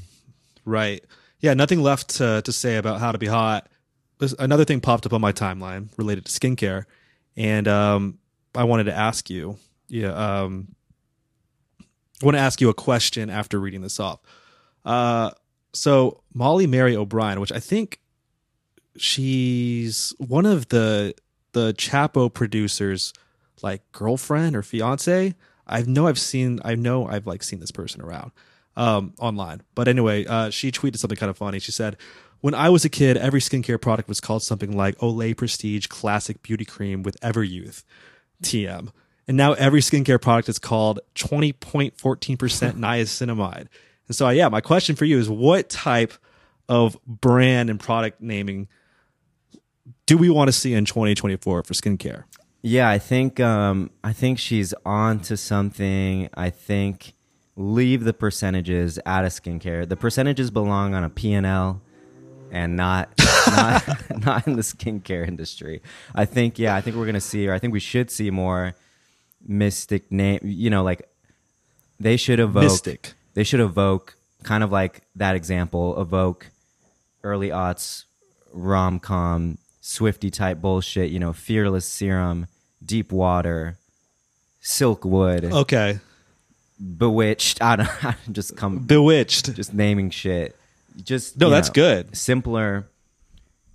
Right. Yeah, nothing left to, to say about how to be hot. There's another thing popped up on my timeline related to skincare, and um, I wanted to ask you. Yeah, um, I want to ask you a question after reading this off. Uh, so Molly Mary O'Brien, which I think she's one of the the Chapo producers, like girlfriend or fiance. I know I've seen. I know I've like seen this person around um, online. But anyway, uh, she tweeted something kind of funny. She said, "When I was a kid, every skincare product was called something like Olay Prestige Classic Beauty Cream with Ever Youth TM." And now every skincare product is called 20.14% niacinamide. And so, yeah, my question for you is what type of brand and product naming do we want to see in 2024 for skincare? Yeah, I think um, I think she's on to something. I think leave the percentages out of skincare. The percentages belong on a P&L and not not not in the skincare industry. I think yeah, I think we're gonna see, or I think we should see more mystic name. You know, like they should evoke. Mystic. They should evoke kind of like that example. Evoke early aughts rom com Swifty type bullshit. You know, fearless serum, deep water, Silkwood, Okay. Bewitched. I don't I just come Bewitched. just naming shit. Just No, you that's know, good. Simpler,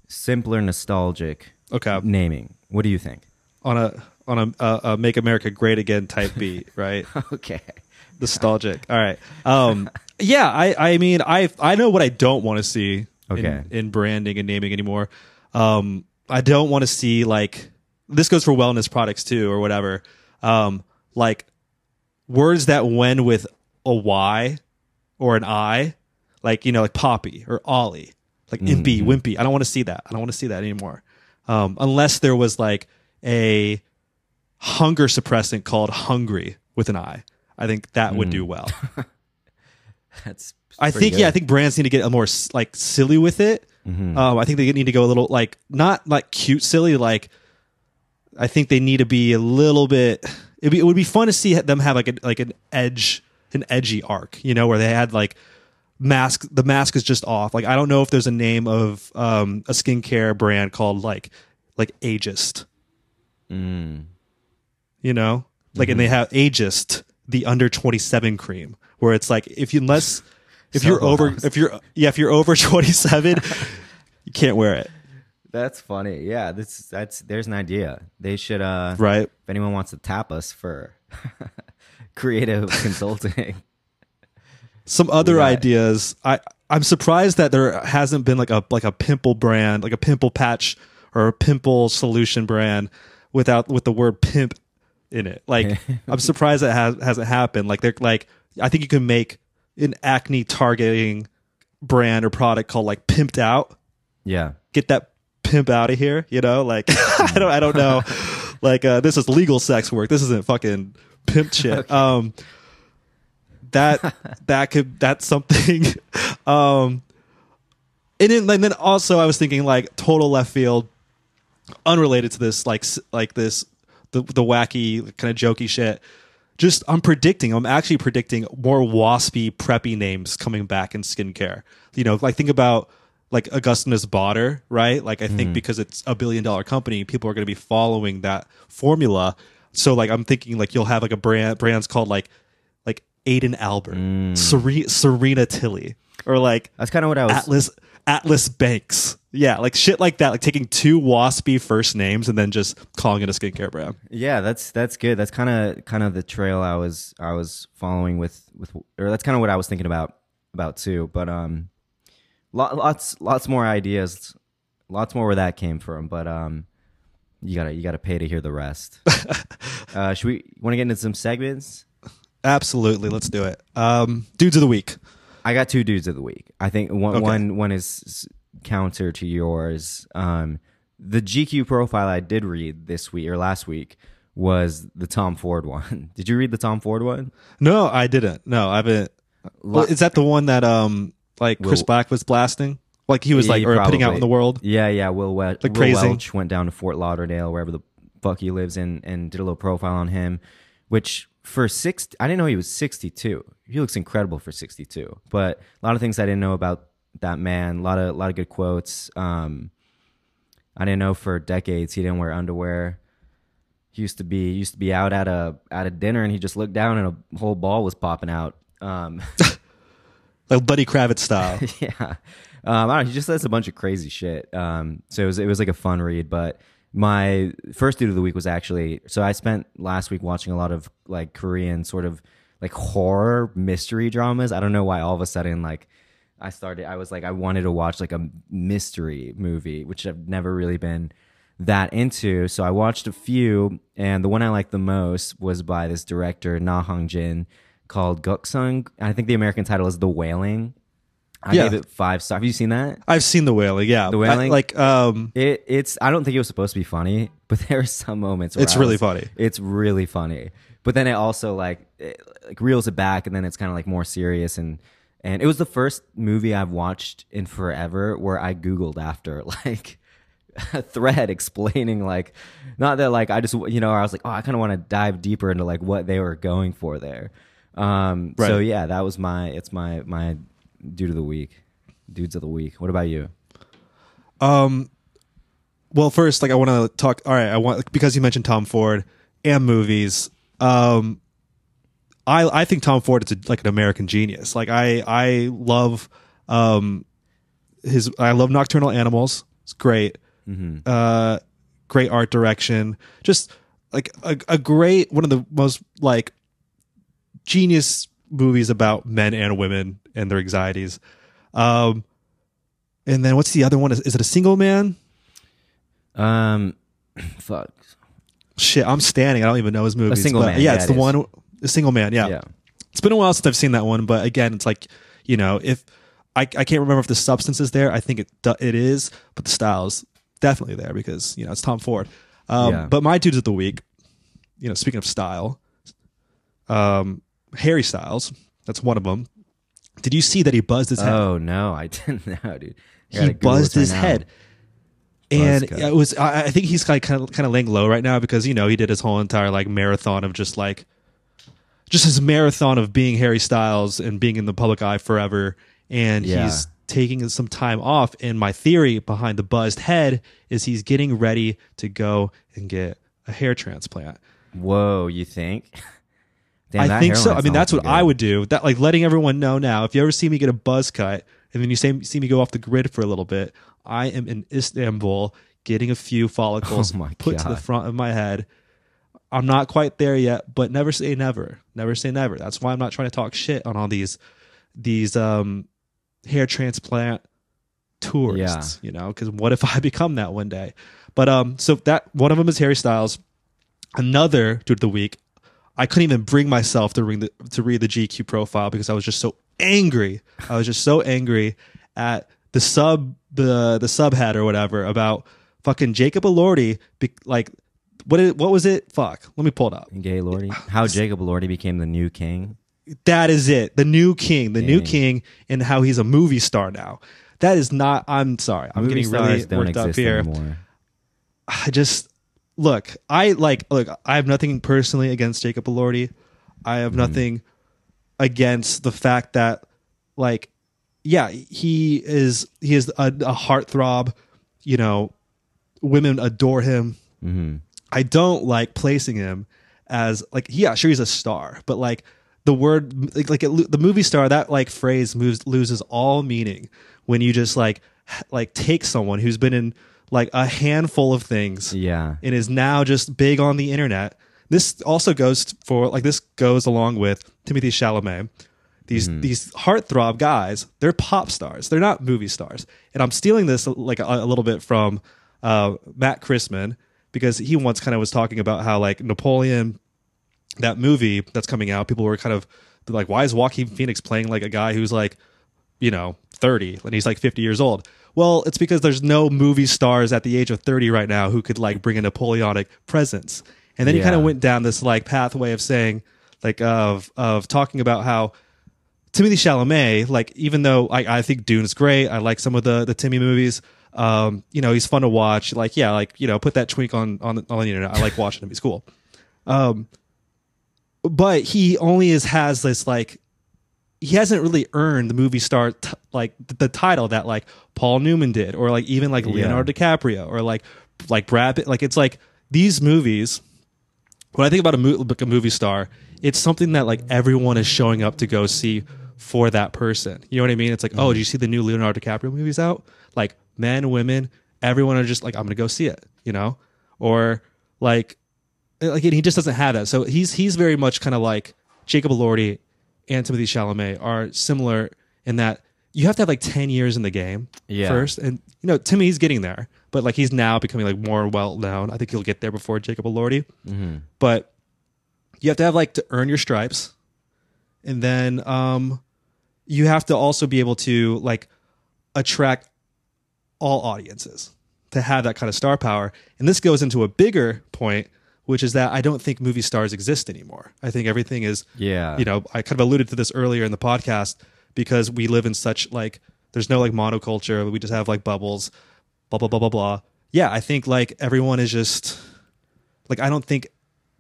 simpler, nostalgic Okay. naming. What do you think? On a on a, uh, a Make America Great Again type beat, right? Okay. nostalgic. All right. Um, yeah, I, I mean, I, I know what I don't want to see Okay. in, in branding and naming anymore. Um, I don't want to see like this goes for wellness products too, or whatever. Um, like words that wend with a Y or an I, like you know, like Poppy or Ollie, like Impy, Wimpy. I don't want to see that. I don't want to see that anymore. Um, unless there was like a hunger suppressant called Hungry with an I. I think that would do well. That's. I think yeah, I think brands need to get a more like silly with it. Mm-hmm. Um, I think they need to go a little like not like cute silly. Like I think they need to be a little bit. It'd be, it would be fun to see them have like a like an edge, an edgy arc. You know, where they had like mask. The mask is just off. Like I don't know if there's a name of um, a skincare brand called like like Ageist. Mm. You know, like and they Mm-hmm. have Ageist, the under twenty seven cream, where it's like if you unless if So you're over if you're yeah if you're over twenty seven, you can't wear it. That's funny. Yeah, this that's there's an idea. They should uh Right. if anyone wants to tap us for creative consulting. Some other got- ideas. I I'm surprised that there hasn't been like a like a pimple brand, like a pimple patch or a pimple solution brand without with the word pimp in it. Like I'm surprised that has, hasn't happened. Like they're like I think you can make an acne targeting brand or product called like pimped out. Yeah. Get that pimp out of here, you know? Like I don't I don't know. like uh this is legal sex work. This isn't fucking pimp shit. Um that that could that's something um and then, and then also I was thinking like total left field unrelated to this like like this the the wacky kind of jokey shit just I'm predicting, I'm actually predicting more waspy, preppy names coming back in skincare. You know, like think about like Augustinus Bader, right? Like I think because it's a billion dollar company, people are going to be following that formula. So like I'm thinking like you'll have like a brand brands called like like Aiden Albert, Sere- Serena Tilly, or like That's kind of what I was. Atlas Atlas Banks. Yeah, like shit like that. Like taking two waspy first names and then just calling it a skincare brand. Yeah, that's that's good. That's kind of kind of the trail I was I was following with with or that's kind of what I was thinking about about too. But um, lots lots more ideas, lots more where that came from. But um, you gotta you gotta pay to hear the rest. uh, should we want to get into some segments? Absolutely, let's do it. Um, dudes of the week. I got two dudes of the week. I think one Okay. one one is counter to yours. Um, the GQ profile I did read this week or last week was the Tom Ford one. Did you read the Tom Ford one? No, I didn't. No, I haven't. Well, is that the one that um like Chris Black was blasting? Like he was like Yeah, or putting out in the world. Yeah, yeah. Will, Wel- Like Will praising. Welch went down to Fort Lauderdale, wherever the fuck he lives in, and did a little profile on him. Which for six, I didn't know he was sixty-two. He looks incredible for sixty-two. But a lot of things I didn't know about that man. A lot of, a lot of good quotes. Um, I didn't know for decades he didn't wear underwear. He used to be used to be out at a at a dinner and he just looked down and a whole ball was popping out. Um, Like Buddy Kravitz style. yeah. Um, I don't know. He just says a bunch of crazy shit. Um, so it was, it was like a fun read. But my first dude of the week was actually so I spent last week watching a lot of like Korean sort of like horror mystery dramas. I don't know why all of a sudden like I started. I was like I wanted to watch like a mystery movie, which I've never really been that into. So I watched a few, and the one I liked the most was by this director Na Hong Jin called Goksung. I think the American title is The Wailing. I Yeah. gave it five stars. Have you seen that? I've seen the Wailing. Yeah, The Wailing? I- like um, It it's I don't think it was supposed to be funny, but there are some moments. Where It's really was- funny. It's really funny, but then it also like it, like reels it back, and then it's kind of like more serious and and it was the first movie I've watched in forever where I googled after like a thread explaining like not that like I just you know I was like oh I kind of want to dive deeper into like what they were going for there. Um, so yeah, that was my it's my my dude of the week, dudes of the week. What about you? Um, well, first, like I want to talk. All right, I want because you mentioned Tom Ford and movies. Um, I I think Tom Ford is a, like an American genius. Like I I love um his I love Nocturnal Animals. It's great. Uh, great art direction. Just like a, a great one of the most like genius movies about men and women and their anxieties. Um, and then what's the other one? Is, is it a single man? Um, fuck. Shit, I'm standing. I don't even know his movies. Single but Man, Yeah, yeah, it's it the is. one. A single man. Yeah. Yeah. It's been a while since I've seen that one, but again, it's like you know, if I, I can't remember if the substance is there. I think it it is, but the style's definitely there because you know it's Tom Ford. Um, Yeah. But my dudes of the week, you know, speaking of style, um, Harry Styles. That's one of them. Did you see that he buzzed his head? Oh no, I didn't know, dude. I he buzzed this right his head. And it was I, I think he's like kind of kind of laying low right now because you know he did his whole entire like marathon of just like just his marathon of being Harry Styles and being in the public eye forever and Yeah. he's taking some time off and my theory behind the buzzed head is he's getting ready to go and get a hair transplant. Whoa, you think? Damn, I think so. I mean, that's what looking I would do. That like letting everyone know now. If you ever see me get a buzz cut, and then you say, see me go off the grid for a little bit, I am in Istanbul getting a few follicles Oh put to the front of my head. I'm not quite there yet, but never say never. Never say never. That's why I'm not trying to talk shit on all these these um hair transplant tourists. You know, because what if I become that one day? But um, so that one of them is Harry Styles. Another dude of the week, I couldn't even bring myself to read the to read the GQ profile because I was just so angry. I was just so angry, at the sub the the subhead or whatever about fucking Jacob Elordi. Like, what is, what was it? Fuck. Let me pull it up. Gay Lordy. How Jacob Elordi became the new king. That is it. The new king. The new king, and how he's a movie star now. That is not. I'm sorry. I'm Movie getting really worked up here. anymore. I just look. I like look. I have nothing personally against Jacob Elordi. I have nothing against the fact that, like, yeah, he is he is a, a heartthrob. You know, women adore him. hmm I don't like placing him as like yeah, sure he's a star, but like the word like, like it, the movie star that like phrase moves, loses all meaning when you just like like take someone who's been in like a handful of things Yeah. and is now just big on the internet. This also goes for like this goes along with Timothée Chalamet. These these heartthrob guys, they're pop stars. They're not movie stars. And I'm stealing this like a, a little bit from uh, Matt Christman because he once kind of was talking about how like Napoleon, that movie that's coming out, people were kind of like, why is Joaquin Phoenix playing like a guy who's like you know, 30 and he's like 50 years old. Well, it's because there's no movie stars at the age of 30 right now who could like bring a Napoleonic presence. And then he kind of went down this like pathway of saying like of of talking about how Timothée Chalamet, like even though I, I think Dune's great, I like some of the the Timmy movies. Um, you know, he's fun to watch. Like, yeah, like you know, put that twink on on the, on the internet. I like watching him. He's cool. Um, but he only is has this like he hasn't really earned the movie star t- like th- the title that like Paul Newman did, or like even like Leonardo DiCaprio, or like like Brad Pitt. Like it's like these movies. When I think about a, mo- like a movie star, it's something that like everyone is showing up to go see for that person. You know what I mean? It's like, oh, mm-hmm. did you see the new Leonardo DiCaprio movies out? Like men, women, everyone are just like, I'm gonna go see it. You know, or like like and he just doesn't have that. So he's he's very much kind of like Jacob Elordi and Timothée Chalamet are similar in that you have to have like ten years in the game Yeah. first, and you know Timmy's getting there, but like he's now becoming like more well known. I think he'll get there before Jacob Elordi, but you have to have like to earn your stripes, and then um you have to also be able to like attract all audiences to have that kind of star power. And this goes into a bigger point, which is that I don't think movie stars exist anymore. I think everything is, Yeah. you know, I kind of alluded to this earlier in the podcast because we live in such like, there's no like monoculture. We just have like bubbles, blah, blah, blah, blah, blah. Yeah, I think like everyone is just like, I don't think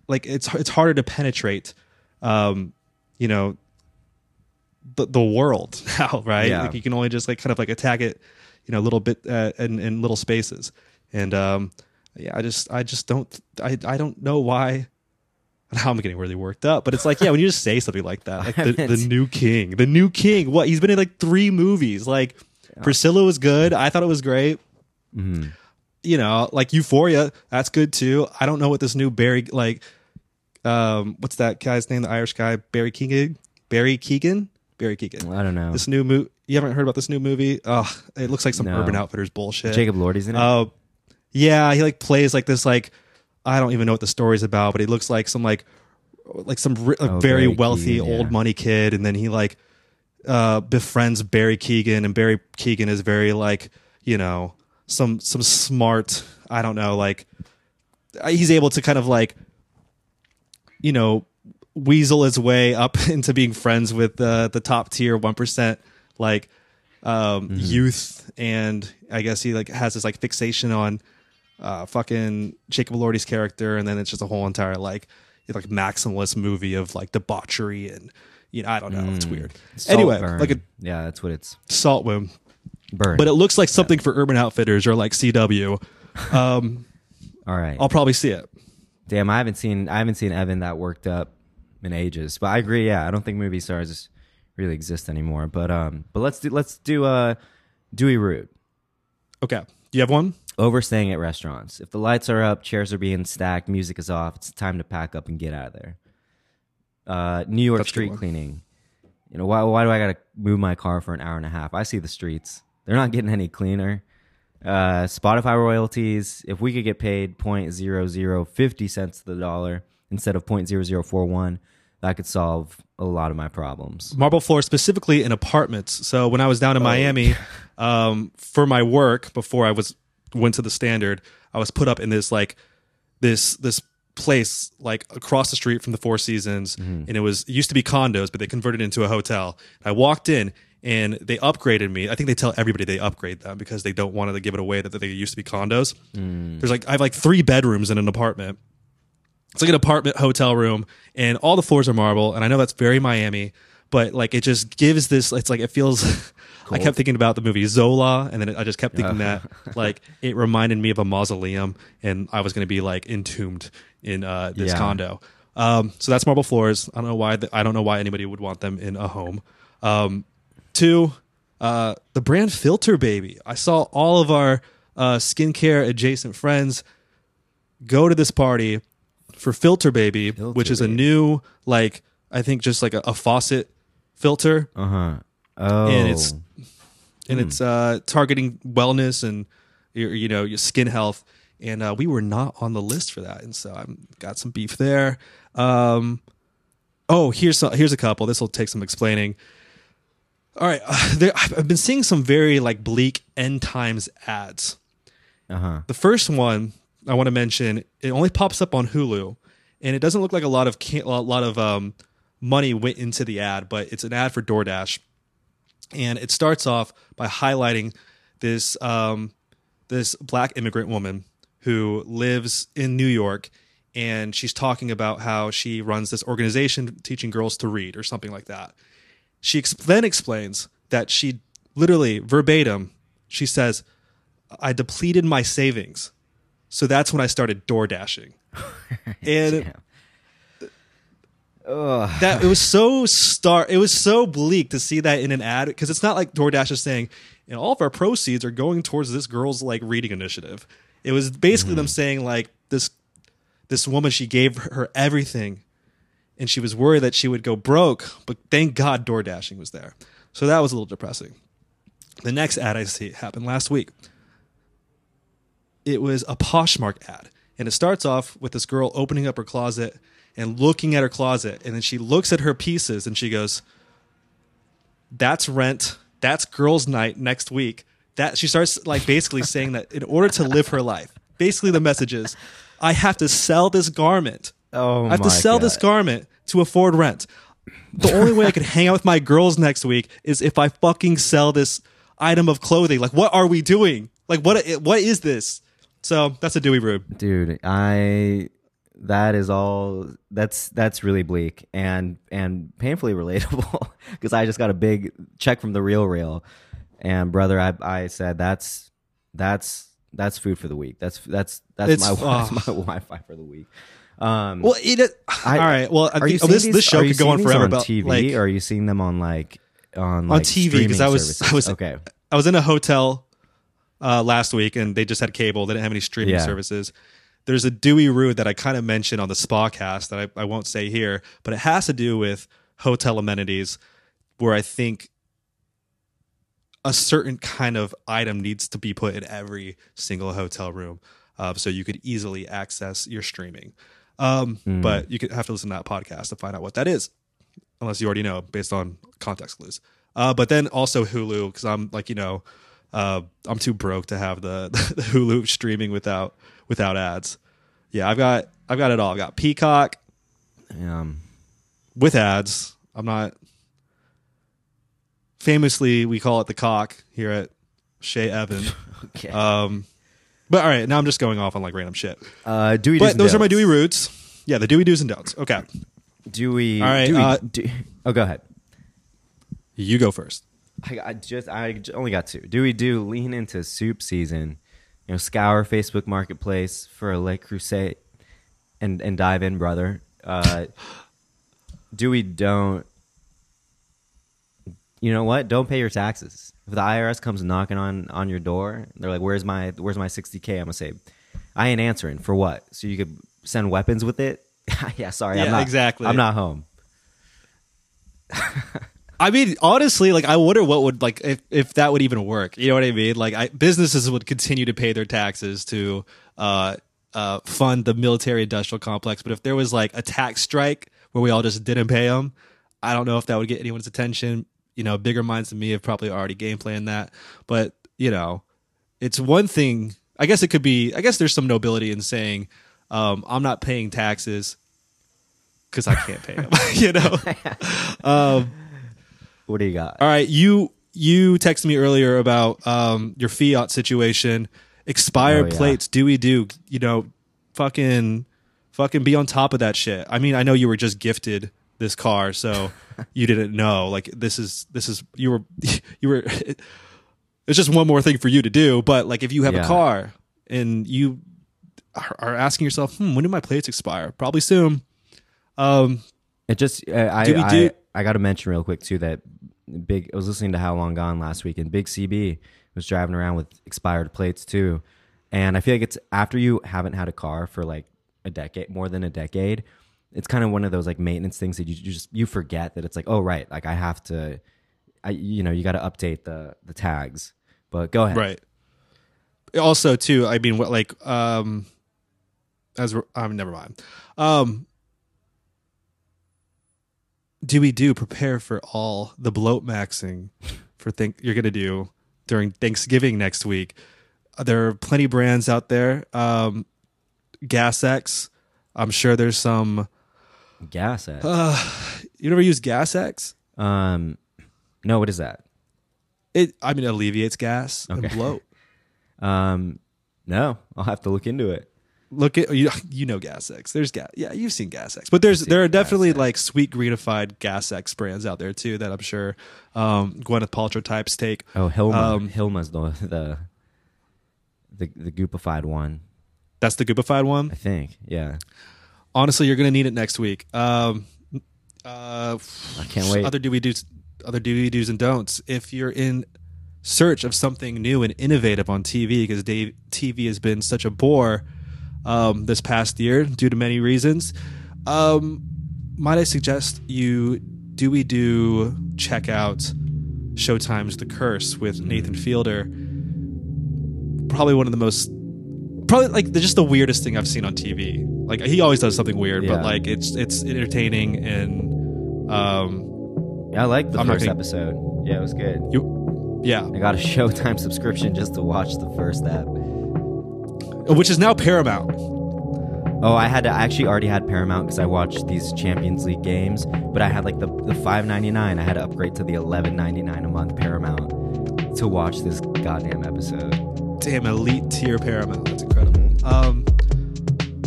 like it's, it's harder to penetrate, um, you know, the, the world now, right? Yeah. Like you can only just like kind of like attack it, you know, a little bit uh, in, in little spaces. And um, yeah, I just I just don't I I don't know why. Now I'm getting really worked up, but it's like yeah, when you just say something like that, like the, the new king, the new king. What he's been in like three movies. Like Priscilla was good. I thought it was great. Mm-hmm. You know, like Euphoria, that's good too. I don't know what this new Barry like. Um, what's that guy's name? The Irish guy, Barry Keoghan. Barry Keoghan. Barry Keoghan. I don't know. This new movie. You haven't heard about this new movie? Ugh, it looks like some No. Urban Outfitters bullshit. Jacob Elordi's in it. Oh, yeah, he like plays like this like I don't even know what the story's about, but he looks like some like like some like Oh, very Barry wealthy Keoghan, old yeah. money kid, and then he like uh befriends Barry Keoghan, and Barry Keoghan is very like you know some some smart I don't know like uh, he's able to kind of like you know weasel his way up into being friends with uh, the top tier one percent like um, Mm-hmm. youth, and I guess he like has this like fixation on uh, fucking Jacob Elordi's character, and then it's just a whole entire like like maximalist movie of like debauchery and you know I don't know it's weird. Salt anyway, burn. like a yeah, that's what it's. salt wound, Burn. but it looks like something for Urban Outfitters or like CW. Um, All right. I'll probably see it. Damn, I haven't seen I haven't seen Evan that worked up in ages. But I agree. Yeah, I don't think movie stars really exist anymore. But um, but let's do let's do uh, Dewy Rude. Okay, do you have one? Overstaying at restaurants. If the lights are up, chairs are being stacked, music is off, it's time to pack up and get out of there. Uh, New York That's street cleaning. You know why? Why do I gotta move my car for an hour and a half? I see the streets; they're not getting any cleaner. Uh, Spotify royalties. If we could get paid 0.0050 cents to the dollar instead of point zero zero four one, that could solve a lot of my problems. marble floor specifically in apartments. So when I was down in Miami um, for my work before I was went to the standard, I was put up in this like this this place like across the street from the Four Seasons, mm-hmm. and it was it used to be condos, but they converted it into a hotel. I walked in. And they upgraded me. I think they tell everybody they upgrade them because they don't want to give it away that they used to be condos. Mm. There's like I have like three bedrooms in an apartment, it's like an apartment hotel room and all the floors are marble and i know that's very miami but like it just gives this it's like it feels i kept thinking about the movie zola and then i just kept thinking that like it reminded me of a mausoleum and i was going to be like entombed in uh, this Yeah. condo. Um, so that's marble floors. I don't know why the, i don't know why anybody would want them in a home. Um, two uh, the brand filter baby. I saw all of our uh, skincare adjacent friends go to this party for Filter Baby, which is a new like I think just like a, a faucet filter, Uh huh. Oh, and it's and it's uh, targeting wellness and your, you know your skin health. And uh, we were not on the list for that, and so I've got some beef there. Um, oh, here's some, here's a couple. This will take some explaining. All right, uh, there, I've been seeing some very like bleak end times ads. uh huh. The first one I want to mention, it only pops up on Hulu, and it doesn't look like a lot of a lot of um, money went into the ad, but it's an ad for DoorDash, and it starts off by highlighting this um, this black immigrant woman who lives in New York, and she's talking about how she runs this organization teaching girls to read or something like that. She ex- then explains that she literally verbatim, she says, I depleted my savings. So that's when I started door dashing. and that it was so star it was so bleak to see that in an ad because it's not like DoorDash is saying, and all of our proceeds are going towards this girl's like reading initiative. It was basically them mm. saying like this this woman she gave her everything and she was worried that she would go broke, but thank God door dashing was there. So that was a little depressing. The next ad I see happened last week. It was a Poshmark ad, and it starts off with this girl opening up her closet and looking at her closet, and then she looks at her pieces and she goes, "That's rent. That's girls' night next week." That she starts like basically saying that in order to live her life, basically the message is, "I have to sell this garment. Oh, I have to sell this garment to afford rent." the only way I could hang out with my girls next week is if I fucking sell this item of clothing. Like, what are we doing? Like, what what is this? So that's a Dewy Rude. dude i that is all that's that's really bleak and and painfully relatable because i just got a big check from the real real and brother i i said that's that's that's food for the week that's that's that's It's- my that's my wi-fi for the week um Well, it. all right. Well, I are you oh, this these- this show are you could go on forever. on But tv like, or are you seeing them on like on on like TV because I was services? I was okay I was in a hotel uh, last week and they just had cable. They didn't have any streaming Yeah. services. There's a Dewy Rude that I kind of mentioned on the spa cast that I, I won't say here, but it has to do with hotel amenities where I think a certain kind of item needs to be put in every single hotel room uh, so you could easily access your streaming. Um, But you could have to listen to that podcast to find out what that is, unless you already know based on context clues. Uh, but then also Hulu because I'm like you know uh, I'm too broke to have the, the Hulu streaming without without ads. Yeah, I've got I've got it all. I've got Peacock um with ads. I'm not. Famously, we call it the cock here at Shea Evan. okay Um, but all right, now I'm just going off on like random shit. uh Dewy But those are my. Dewy roots. Yeah, the Dewy do's and don'ts. Okay, Dewy All right, Dewy, uh, Do- oh go ahead you go first. I, I just I only got two. Do we do lean into soup season? You know, scour Facebook Marketplace for a Le Creuset and and dive in, brother. Uh, do we don't? You know what? Don't pay your taxes. If the IRS comes knocking on on your door, they're like, "Where's my Where's my 60k?" I'm gonna say, "I ain't answering for what? So you could send weapons with it." yeah, sorry, I'm Yeah, not exactly. I'm not home. I mean, honestly, like I wonder what would like if if that would even work. You know what I mean? Like, I, businesses would continue to pay their taxes to uh, uh, fund the military industrial complex, but if there was like a tax strike where we all just didn't pay them. I don't know if that would get anyone's attention. You know, bigger minds than me have probably already game planned that. But, you know, it's one thing. I guess it could be, I guess there's some nobility in saying, um, I'm not paying taxes because I can't pay them, you know? Um, What do you got? all right, you you texted me earlier about um, your Fiat situation, expired Oh, yeah. plates. Do we do? You know, fucking, fucking be on top of that shit. I mean, I know you were just gifted this car, so you didn't know. Like this is this is you were you were. It's just one more thing for you to do. But like, if you have a car and you are, asking yourself, hmm, when do my plates expire? Probably soon. Um, It just uh, I Do we I, I got to mention real quick too that big. I was listening to How Long Gone last week, and Big CB was driving around with expired plates too. And I feel like it's after you haven't had a car for like a decade, more than a decade. It's kind of one of those like maintenance things that you, you just you forget that it's like oh right, like I have to, I you know you got to update the the tags. But go ahead. Right. Also, too, I mean, what like um, as we're, um, never mind. Um, do we do prepare for all the bloat maxing for think you're gonna do during Thanksgiving next week? There are plenty of brands out there. Um, Gas X. I'm sure there's some. Gas at. Uh, you never use Gas X? um, no, what is that? It. I mean, it alleviates gas and bloat. Um, no, I'll have to look into it. Look at you, you know gas x there's gas yeah you've seen gas x but there's there are definitely like sweet greenified gas x brands out there too that i'm sure um gwyneth paltrow types take Oh, Hilma. Um, Hilma's the the the the goopified one. that's the goopified one I think. Yeah. honestly you're gonna need it next week um uh I can't wait. other do we do other do we do's and don'ts if you're in search of something new and innovative on tv because tv has been such a bore um, this past year due to many reasons um, might i suggest you do we do check out showtime's the curse with nathan fielder probably one of the most probably like the, just the weirdest thing i've seen on tv like he always does something weird but like it's it's entertaining and um Yeah, I like the I'm first gonna- episode. Yeah, it was good. you yeah I got a Showtime subscription just to watch the first app. Which is now paramount. Oh, I had to I actually already had Paramount because I watched these Champions League games, but I had like the the five ninety nine. I had to upgrade to the eleven ninety nine a month Paramount to watch this goddamn episode. damn elite tier paramount. That's incredible. Um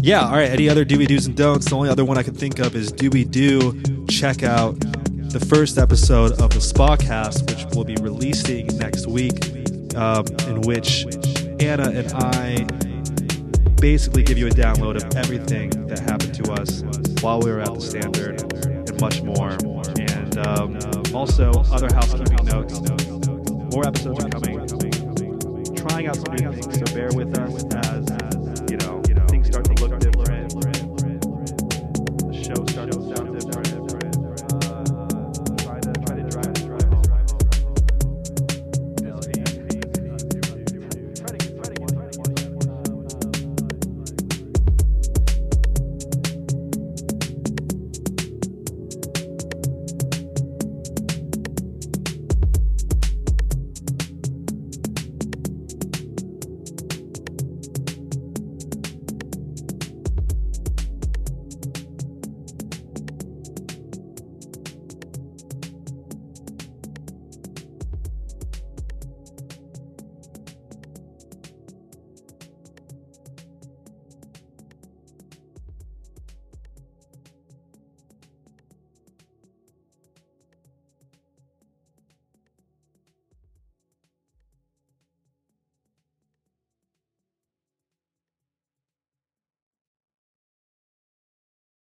yeah all right any other do we do's and don'ts? The only other one i can think of is do we do check out the first episode of the spacast which will be releasing next week um, in which anna and i basically give you a download of everything that happened to us while we were at the standard and much more. And um, also other housekeeping notes. More episodes are coming. Trying out some new things, so bear with us as